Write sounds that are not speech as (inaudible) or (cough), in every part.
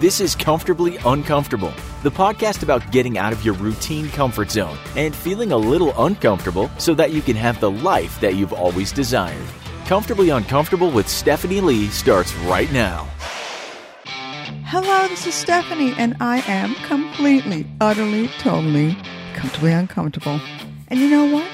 This is Comfortably Uncomfortable, the podcast about getting out of your routine comfort zone and feeling a little uncomfortable so that you can have the life that you've always desired. Comfortably Uncomfortable with Stephanie Lee starts right now. Hello, this is Stephanie, and I am completely, utterly, totally, comfortably uncomfortable. And you know what?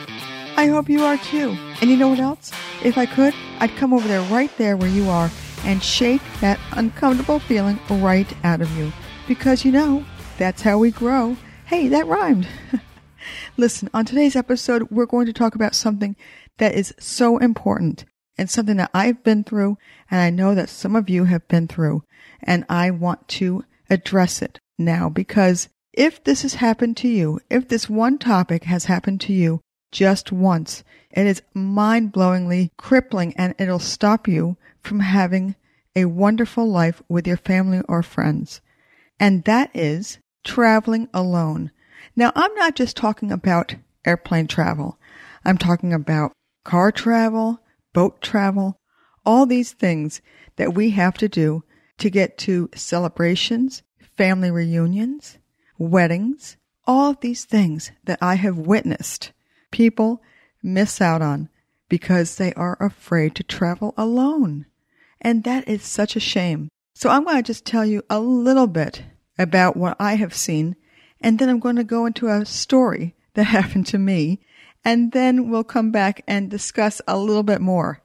I hope you are too. And you know what else? If I could, I'd come over there right there where you are and shake that uncomfortable feeling right out of you. Because you know, that's how we grow. Hey, that rhymed. (laughs) Listen, on today's episode, we're going to talk about something that is so important and something that I've been through and I know that some of you have been through. And I want to address it now because if this has happened to you, if this one topic has happened to you just once, it is mind blowingly crippling and it'll stop you from having a wonderful life with your family or friends. And that is traveling alone. Now, I'm not just talking about airplane travel. I'm talking about car travel, boat travel, all these things that we have to do to get to celebrations, family reunions, weddings, all these things that I have witnessed people miss out on because they are afraid to travel alone. And that is such a shame. So I'm going to just tell you a little bit about what I have seen, and then I'm going to go into a story that (laughs) happened to me, and then we'll come back and discuss a little bit more.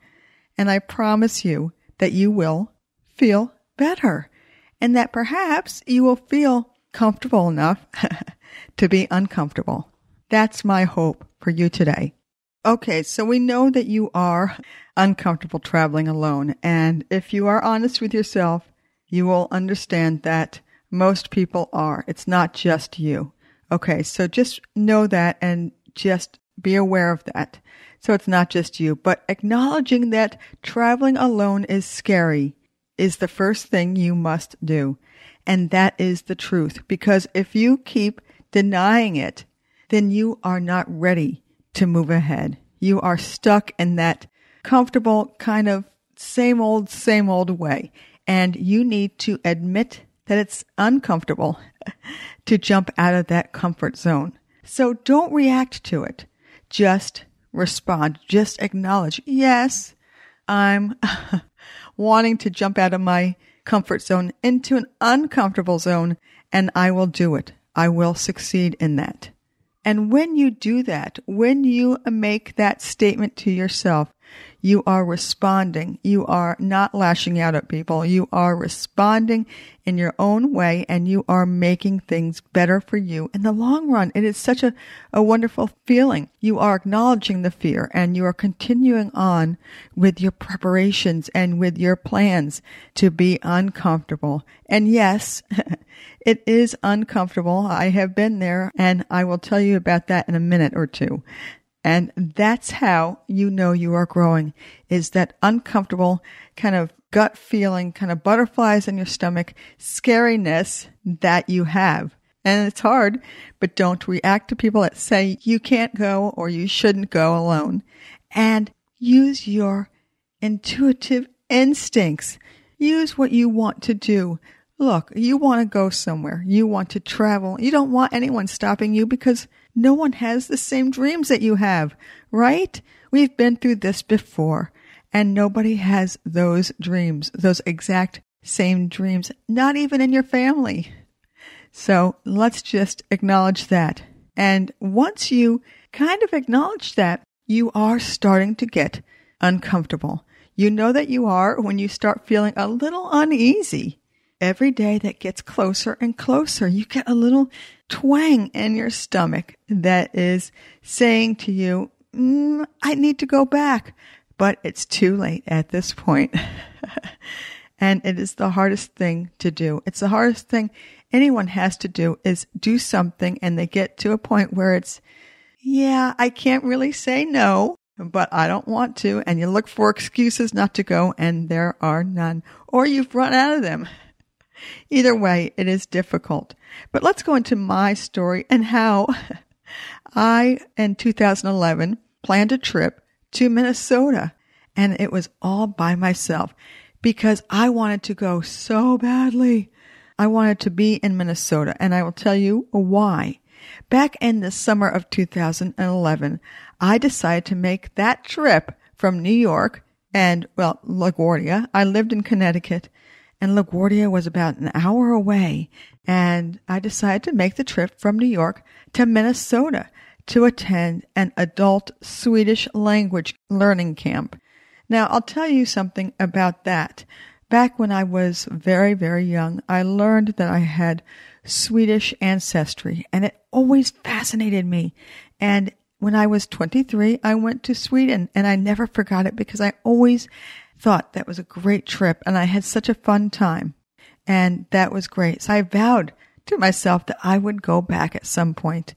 And I promise you that you will feel better and that perhaps you will feel comfortable enough (laughs) to be uncomfortable. That's my hope for you today. Okay, so we know that you are uncomfortable traveling alone. And if you are honest with yourself, you will understand that most people are. It's not just you. Okay, so just know that and just be aware of that. So it's not just you, but acknowledging that traveling alone is scary is the first thing you must do. And that is the truth. Because if you keep denying it, then you are not ready to move ahead. You are stuck in that comfortable kind of same old, same old way. And you need to admit that it's uncomfortable (laughs) to jump out of that comfort zone. So don't react to it. Just respond. Just acknowledge, yes, I'm (laughs) wanting to jump out of my comfort zone into an uncomfortable zone, and I will do it. I will succeed in that. And when you do that, when you make that statement to yourself, you are responding. You are not lashing out at people. You are responding in your own way and you are making things better for you in the long run. It is such a, a wonderful feeling. You are acknowledging the fear and you are continuing on with your preparations and with your plans to be uncomfortable. And yes, (laughs) it is uncomfortable. I have been there and I will tell you about that in a minute or two. And that's how you know you are growing is that uncomfortable kind of gut feeling, kind of butterflies in your stomach, scariness that you have. And it's hard, but don't react to people that say you can't go or you shouldn't go alone. And use your intuitive instincts. Use what you want to do. Look, you want to go somewhere. You want to travel. You don't want anyone stopping you because no one has the same dreams that you have, right? We've been through this before and nobody has those dreams, those exact same dreams, not even in your family. So let's just acknowledge that. And once you kind of acknowledge that, you are starting to get uncomfortable. You know that you are when you start feeling a little uneasy. Every day that gets closer and closer, you get a little twang in your stomach that is saying to you, mm, I need to go back. But it's too late at this point. (laughs) and it is the hardest thing to do. It's the hardest thing anyone has to do is do something and they get to a point where it's, yeah, I can't really say no, but I don't want to. And you look for excuses not to go and there are none or you've run out of them. Either way, it is difficult. But let's go into my story and how (laughs) I, in 2011, planned a trip to Minnesota and it was all by myself because I wanted to go so badly. I wanted to be in Minnesota, and I will tell you why. Back in the summer of 2011, I decided to make that trip from New York and, well, LaGuardia. I lived in Connecticut and LaGuardia was about an hour away. And I decided to make the trip from New York to Minnesota to attend an adult Swedish language learning camp. Now, I'll tell you something about that. Back when I was very, very young, I learned that I had Swedish ancestry and it always fascinated me. And when I was 23, I went to Sweden and I never forgot it because I always thought that was a great trip and I had such a fun time. And that was great. So I vowed to myself that I would go back at some point.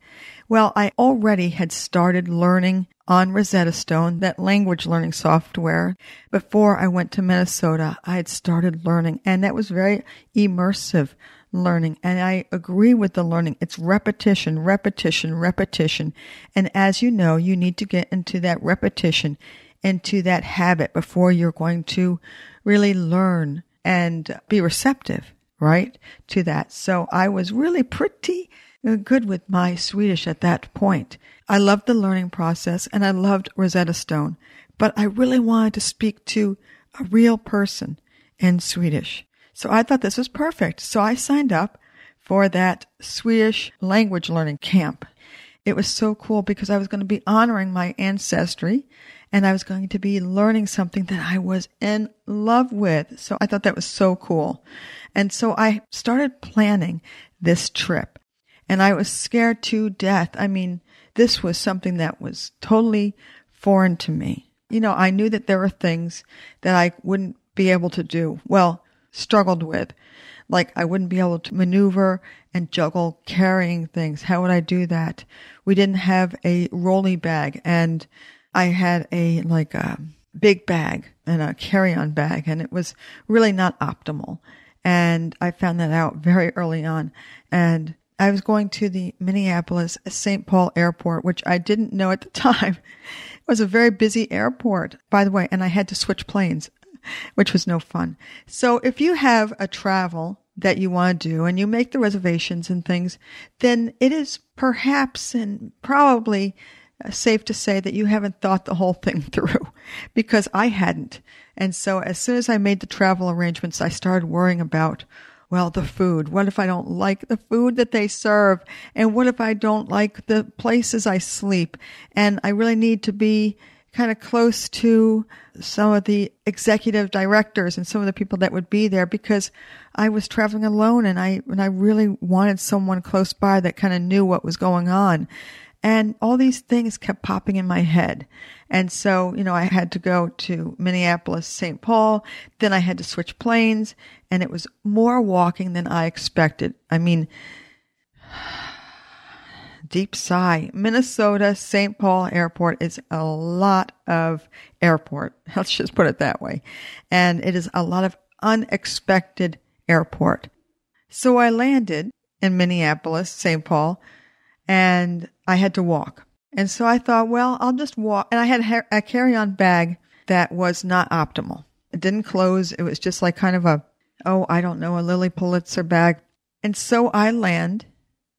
Well, I already had started learning on Rosetta Stone, that language learning software. Before I went to Minnesota, I had started learning and that was very immersive learning. And I agree with the learning. It's repetition, repetition, repetition. And as you know, you need to get into that repetition, into that habit before you're going to really learn and be receptive, right? To that. So I was really pretty good with my Swedish at that point. I loved the learning process and I loved Rosetta Stone, but I really wanted to speak to a real person in Swedish. So I thought this was perfect. So I signed up for that Swedish language learning camp. It was so cool because I was going to be honoring my ancestry and I was going to be learning something that I was in love with. So I thought that was so cool. And so I started planning this trip and I was scared to death. I mean, this was something that was totally foreign to me. You know, I knew that there were things that I wouldn't be able to do. Well, struggled with. Like I wouldn't be able to maneuver and juggle carrying things. How would I do that? We didn't have a rolly bag and I had a like a big bag and a carry-on bag and it was really not optimal. And I found that out very early on. And I was going to the Minneapolis St. Paul airport, which I didn't know at the (laughs) time. It was a very busy airport, by the way, and I had to switch planes. which was no fun. So if you have a travel that you want to do and you make the reservations and things, then it is perhaps and probably safe to say that you haven't thought the whole thing (laughs) through because I hadn't. And so as soon as I made the travel arrangements, I started worrying about, well, the food. What if I don't like the food that they serve? And what if I don't like the places I sleep? And I really need to be kind of close to some of the executive directors and some of the people that would be there because I was traveling alone and I and I really wanted someone close by that kind of knew what was going on. And all these things kept popping in my head. And so, you know, I had to go to Minneapolis, St. Paul. Then I had to switch planes and it was more walking than I expected. I mean, (sighs) deep sigh. Minnesota St. Paul Airport is a lot of airport. (laughs) Let's just put it that way. And it is a lot of unexpected airport. So I landed in Minneapolis, St. Paul, and I had to walk. And so I thought, well, I'll just walk. And I had a carry on bag that was not optimal. It didn't close. It was just like kind of a, oh, I don't know, a Lilly Pulitzer bag. And so I land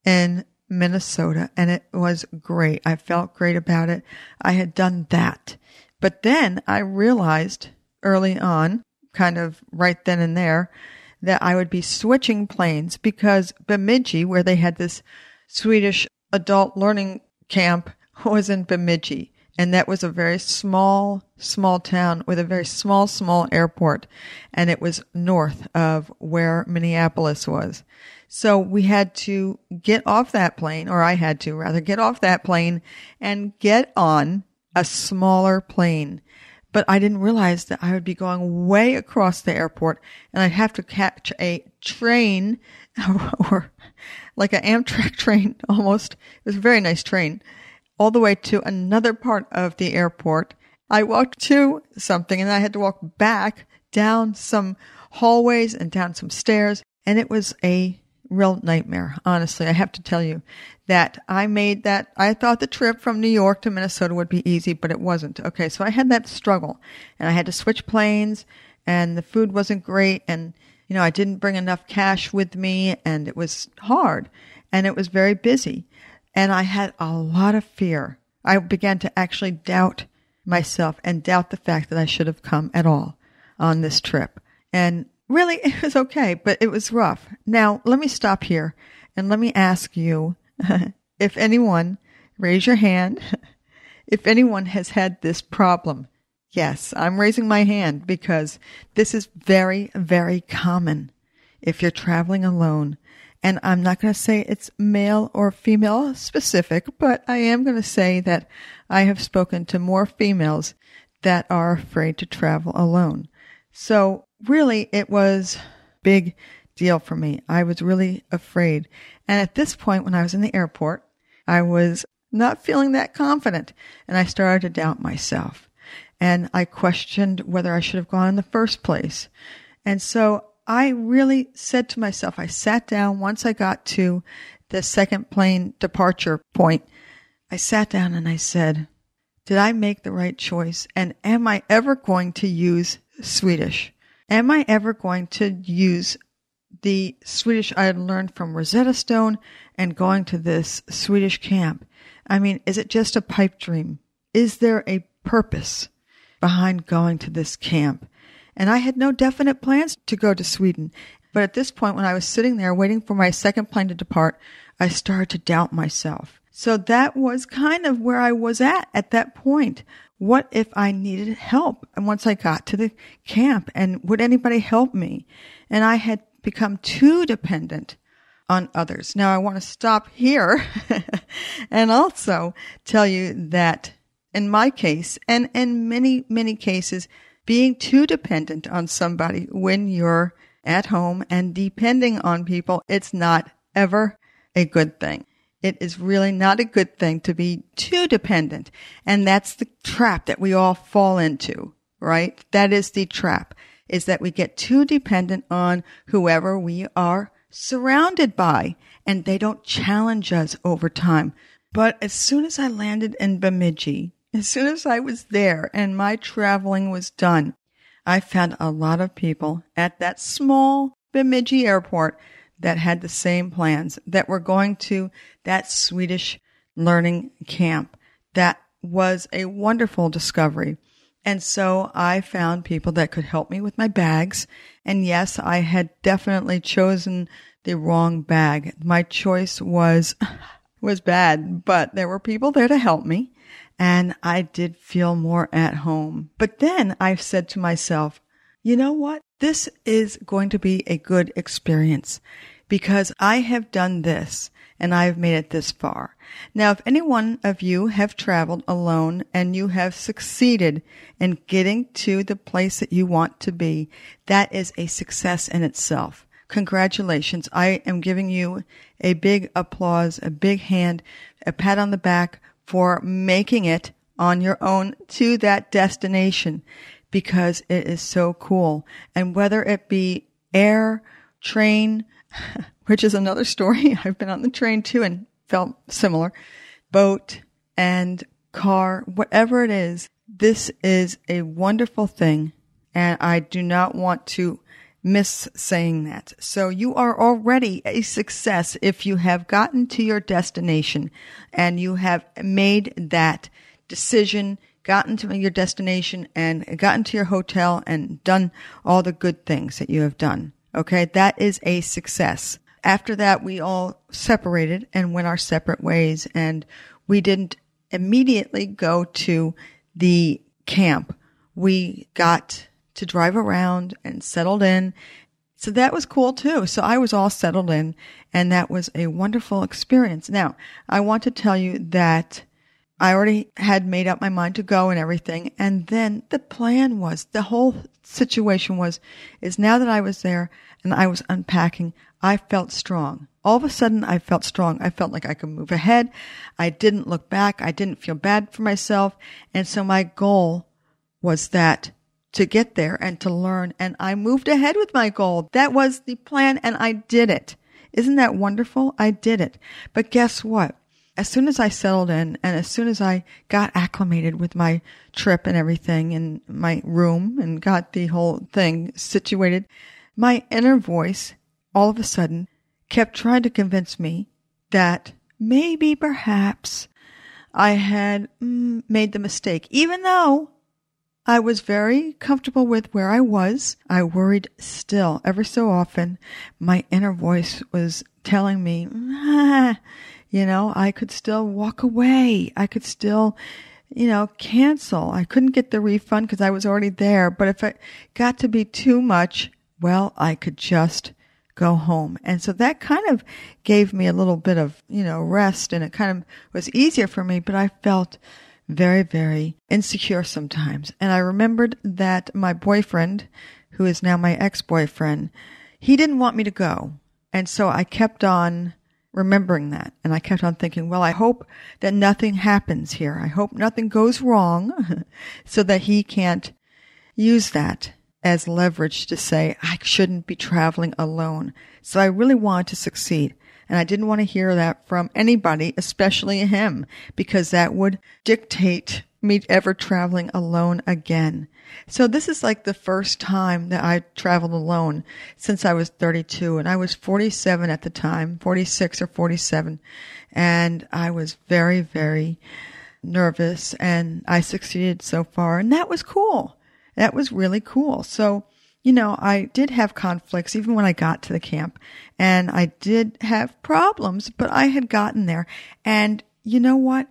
in Minnesota and it was great. I felt great about it. I had done that. But then I realized early on, kind of right then and there, that I would be switching planes because Bemidji, where they had this Swedish adult learning camp, was in Bemidji. And that was a very small, small town with a very small, small airport. And it was north of where Minneapolis was. So we had to get off that plane, or I had to rather get off that plane and get on a smaller plane. But I didn't realize that I would be going way across the airport and I'd have to catch a train (laughs) or like an Amtrak (laughs) train almost. It was a very nice train all the way to another part of the airport. I walked to something and I had to walk back down some hallways and down some stairs and it was a real nightmare. Honestly, I have to tell you that I made that. I thought the trip from New York to Minnesota would be easy, but it wasn't. Okay. So I had that struggle and I had to switch planes and the food wasn't great. And You know, I didn't bring enough cash with me and it was hard and it was very busy. And I had a lot of fear. I began to actually doubt myself and doubt the fact that I should have come at all on this trip. And really, (laughs) it was okay, but it was rough. Now, let me stop here and let me ask you (laughs) if anyone, raise your hand, (laughs) if anyone has had this problem. Yes, I'm raising my hand because this is very, very common if you're traveling alone. And I'm not going to say it's male or female specific, but I am going to say that I have spoken to more females that are afraid to travel alone. So really it was big deal for me. I was really afraid. And at this point, when I was in the airport, I was not feeling that confident and I started to doubt myself and I questioned whether I should have gone in the first place. And so I really said to myself, I sat down once I got to the second plane departure point. I sat down and I said, did I make the right choice? And am I ever going to use Swedish? Am I ever going to use the Swedish I had learned from Rosetta Stone and going to this Swedish camp? I mean, is it just a pipe dream? Is there a purpose? Behind going to this camp. And I had no definite plans to go to Sweden. But at this point, when I was sitting there waiting for my second plane to depart, I started to doubt myself. So that was kind of where I was at at that point. What if I needed help? And once I got to the camp and would anybody help me? And I had become too dependent on others. Now I want to stop here (laughs) and also tell you that in my case, and in many, many cases, being too dependent on somebody when you're at home and depending on people, it's not ever a good thing. It is really not a good thing to be too dependent. And that's the trap that we all fall into, right? That is the trap is that we get too dependent on whoever we are surrounded by and they don't challenge us over time. But as soon as I landed in Bemidji, as soon as I was there and my traveling was done, I found a lot of people at that small Bemidji airport that had the same plans that were going to that Swedish learning camp. That was a wonderful discovery. And so I found people that could help me with my bags. And yes, I had definitely chosen the wrong bag. My choice was, (laughs) was bad, but there were people there to help me and I did feel more at home. But then I said to myself, you know what? This is going to be a good experience because I have done this and I've made it this far. Now, if any one of you have traveled alone and you have succeeded in getting to the place that you want to be, that is a success in itself. Congratulations. I am giving you a big applause, a big hand, a pat on the back for making it on your own to that destination because it is so cool. And whether it be air, train, (laughs) which is another story. (laughs) I've been on the train too and felt similar, boat and car, whatever it is, this is a wonderful thing. And I do not want to miss saying that. So you are already a success if you have gotten to your destination and you have made that decision, gotten to your destination and gotten to your hotel and done all the good things that you have done. Okay. That is a success. After that, we all separated and went our separate ways and we didn't immediately go to the camp. We got to drive around and settled in. So that was cool too. So I was all settled in and that was a wonderful experience. Now, I want to tell you that I already had made up my mind to go and everything. And then the plan was, the whole situation was, is now that I was there and I was unpacking, I felt strong. All of a sudden, I felt strong. I felt like I could move ahead. I didn't look back. I didn't feel bad for myself. And so my goal was that to get there and to learn. And I moved ahead with my goal. That was the plan and I did it. Isn't that wonderful? I did it. But guess what? As soon as I settled in and as soon as I got acclimated with my trip and everything in my room and got the whole thing situated, my inner voice all of a sudden kept trying to convince me that maybe perhaps I had mm, made the mistake, even though I was very comfortable with where I was. I worried still. Ever so often, my inner voice was telling me, ah, you know, I could still walk away. I could still, you know, cancel. I couldn't get the refund because I was already there. But if it got to be too much, well, I could just go home. And so that kind of gave me a little bit of, you know, rest and it kind of was easier for me, but I felt very, very insecure sometimes. And I remembered that my boyfriend, who is now my ex-boyfriend, he didn't want me to go. And so I kept on remembering that. And I kept on thinking, well, I hope that nothing happens here. I hope nothing goes wrong (laughs) so that he can't use that as leverage to say, I shouldn't be traveling alone. So I really wanted to succeed. And I didn't want to hear that from anybody, especially him, because that would dictate me ever traveling alone again. So this is like the first time that I traveled alone since I was 32 and I was 47 at the time, 46 or 47. And I was very, very nervous and I succeeded so far and that was cool. That was really cool. So, you know, I did have conflicts even when I got to the camp and I did have problems, but I had gotten there. And you know what?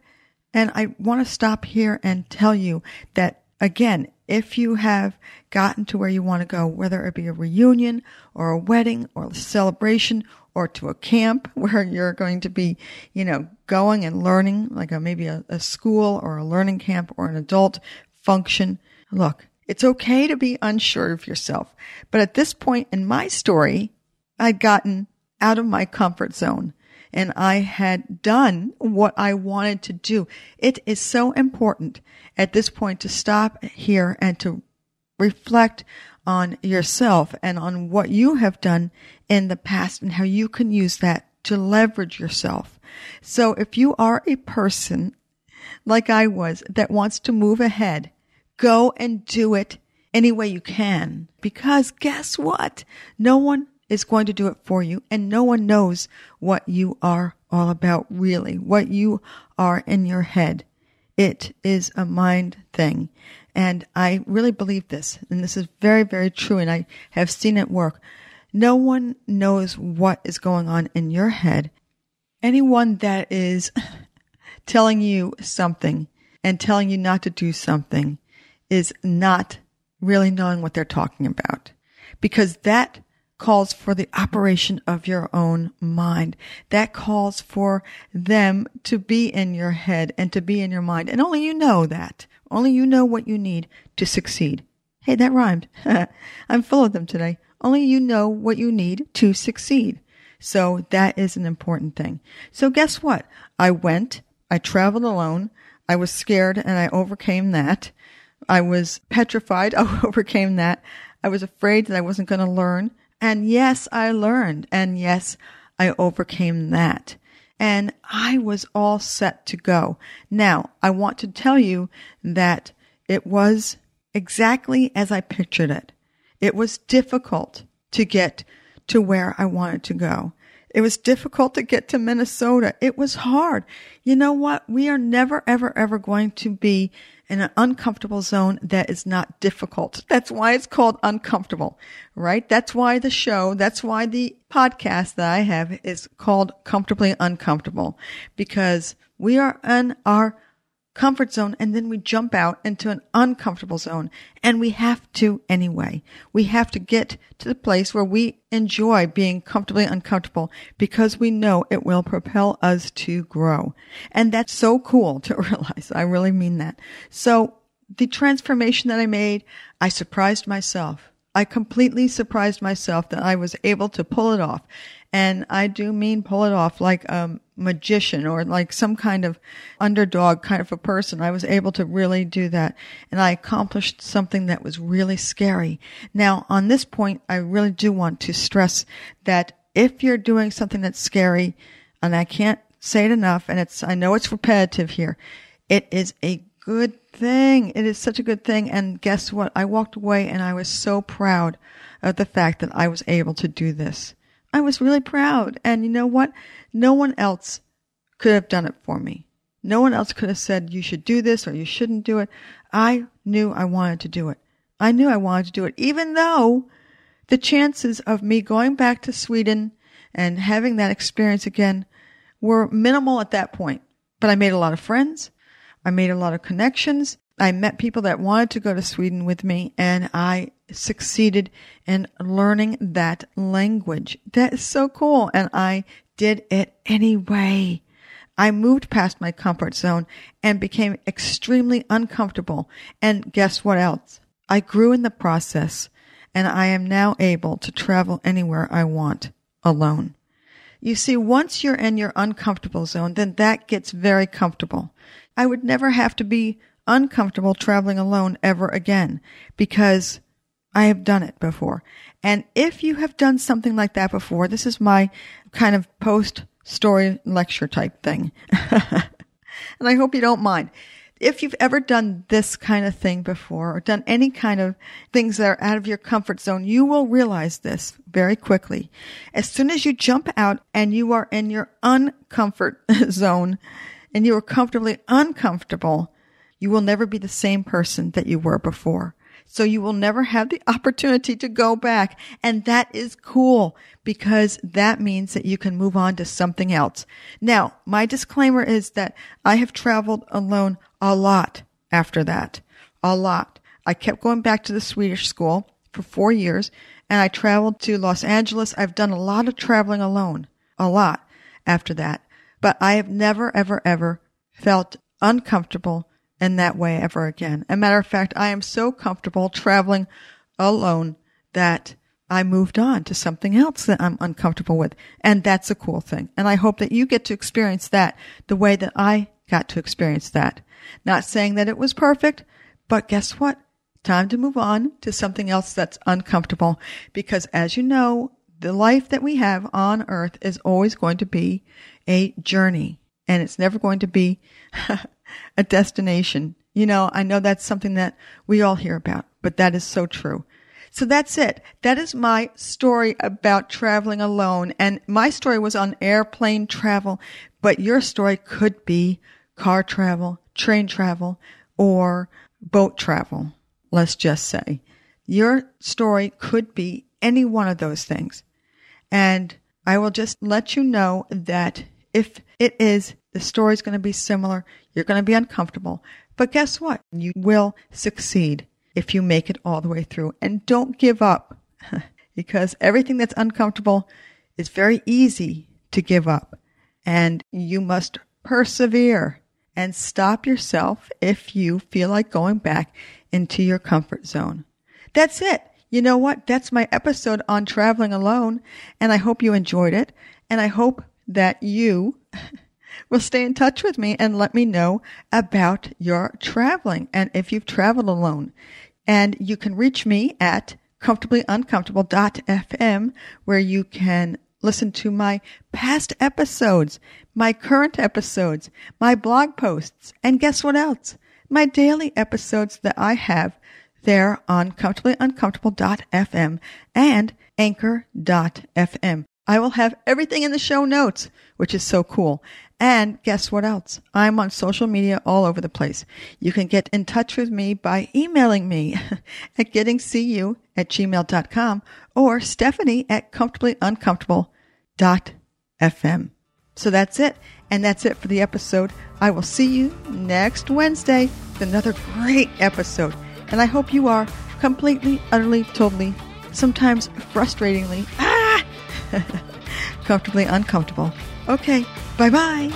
And I want to stop here and tell you that again, if you have gotten to where you want to go, whether it be a reunion or a wedding or a celebration or to a camp (laughs) where you're going to be, you know, going and learning, like a, maybe a, a school or a learning camp or an adult function. Look, it's okay to be unsure of yourself. But at this point in my story, I'd gotten out of my comfort zone and I had done what I wanted to do. It is so important at this point to stop here and to reflect on yourself and on what you have done in the past and how you can use that to leverage yourself. So if you are a person like I was that wants to move ahead, go and do it any way you can. Because guess what? No one is going to do it for you and no one knows what you are all about really, what you are in your head. It is a mind thing. And I really believe this. And this is very, very true. And I have seen it work. No one knows what is going on in your head. Anyone that is (laughs) telling you something and telling you not to do something is not really knowing what they're talking about because that calls for the operation of your own mind. That calls for them to be in your head and to be in your mind. And only you know that. Only you know what you need to succeed. Hey, that rhymed. (laughs) I'm full of them today. Only you know what you need to succeed. So that is an important thing. So guess what? I went, I traveled alone. I was scared and I overcame that. I was petrified. (laughs) I overcame that. I was afraid that I wasn't going to learn. And yes, I learned. And yes, I overcame that. And I was all set to go. Now, I want to tell you that it was exactly as I pictured it. It was difficult to get to where I wanted to go. It was difficult to get to Minnesota. It was hard. You know what? We are never, ever, ever going to be in an uncomfortable zone that is not difficult. That's why it's called uncomfortable, right? That's why the show, that's why the podcast that I have is called comfortably uncomfortable because we are in our comfort zone and then we jump out into an uncomfortable zone and we have to anyway. We have to get to the place where we enjoy being comfortably uncomfortable because we know it will propel us to grow. And that's so cool to (laughs) realize. I really mean that. So the transformation that I made, I surprised myself. I completely surprised myself that I was able to pull it off. And I do mean pull it off like a magician or like some kind of underdog kind of a person. I was able to really do that. And I accomplished something that was really scary. Now, on this point, I really do want to stress that if you're doing something that's scary, and I can't say it enough, and it's, I know it's repetitive here, it is a good thing. It is such a good thing. And guess what? I walked away and I was so proud of the fact that I was able to do this. I was really proud. And you know what? No one else could have done it for me. No one else could have said, you should do this or you shouldn't do it. I knew I wanted to do it. I knew I wanted to do it, even though the chances of me going back to Sweden and having that experience again were minimal at that point. But I made a lot of friends. I made a lot of connections. I met people that wanted to go to Sweden with me and I succeeded in learning that language. That is so cool. And I did it anyway. I moved past my comfort zone and became extremely uncomfortable. And guess what else? I grew in the process and I am now able to travel anywhere I want alone. You see, once you're in your uncomfortable zone, then that gets very comfortable. I would never have to be uncomfortable traveling alone ever again because I have done it before. And if you have done something like that before, this is my kind of post story lecture type thing. (laughs) and I hope you don't mind. If you've ever done this kind of thing before or done any kind of things that are out of your comfort zone, you will realize this very quickly. As soon as you jump out and you are in your uncomfort (laughs) zone and you are comfortably uncomfortable, you will never be the same person that you were before. So you will never have the (laughs) opportunity to go back. And that is cool because that means that you can move on to something else. Now, my disclaimer is that I have traveled alone a lot after that. A lot. I kept going back to the Swedish school for four years and I traveled to Los Angeles. I've done a lot of traveling alone. A lot after that. But I have never, ever, ever felt uncomfortable in that way ever again. A matter of fact, I am so comfortable traveling alone that I moved on to something else that I'm uncomfortable with. And that's a cool thing. And I hope that you get to experience that the way that I got to experience that. Not saying that it was perfect, but guess what? Time to move on to something else that's uncomfortable because as you know, the life that we have on earth is always going to be a journey and it's never going to be (laughs) a destination. You know, I know that's something that we all hear about, but that is so true. So that's it. That is my story about traveling alone. And my story was on airplane travel, but your story could be car travel, train travel, or boat travel. Let's just say your story could be any one of those things. And I will just let you know that if it is, the story is going to be similar. You're going to be uncomfortable. But guess what? You will succeed if you make it all the way through. And don't give up (laughs) because everything that's uncomfortable is very easy to give up. And you must persevere and stop yourself if you feel like going back into your comfort zone. That's it. You know what? That's my episode on traveling alone. And I hope you enjoyed it. And I hope that you (laughs) will stay in touch with me and let me know about your traveling and if you've traveled alone. And you can reach me at comfortablyuncomfortable.fm where you can listen to my past episodes, my current episodes, my blog posts, and guess what else? My daily episodes that I have there on comfortablyuncomfortable.fm and anchor.fm. I will have everything in the show notes, which is so cool. And guess what else? I'm on social media all over the place. You can get in touch with me by emailing me (laughs) at gettingcu at gmail.com or Stephanie at comfortablyuncomfortable.fm. So that's it. And that's it for the episode. I will see you next Wednesday with another great episode. And I hope you are completely, utterly, totally, sometimes frustratingly, (laughs) comfortably uncomfortable. Okay, bye bye.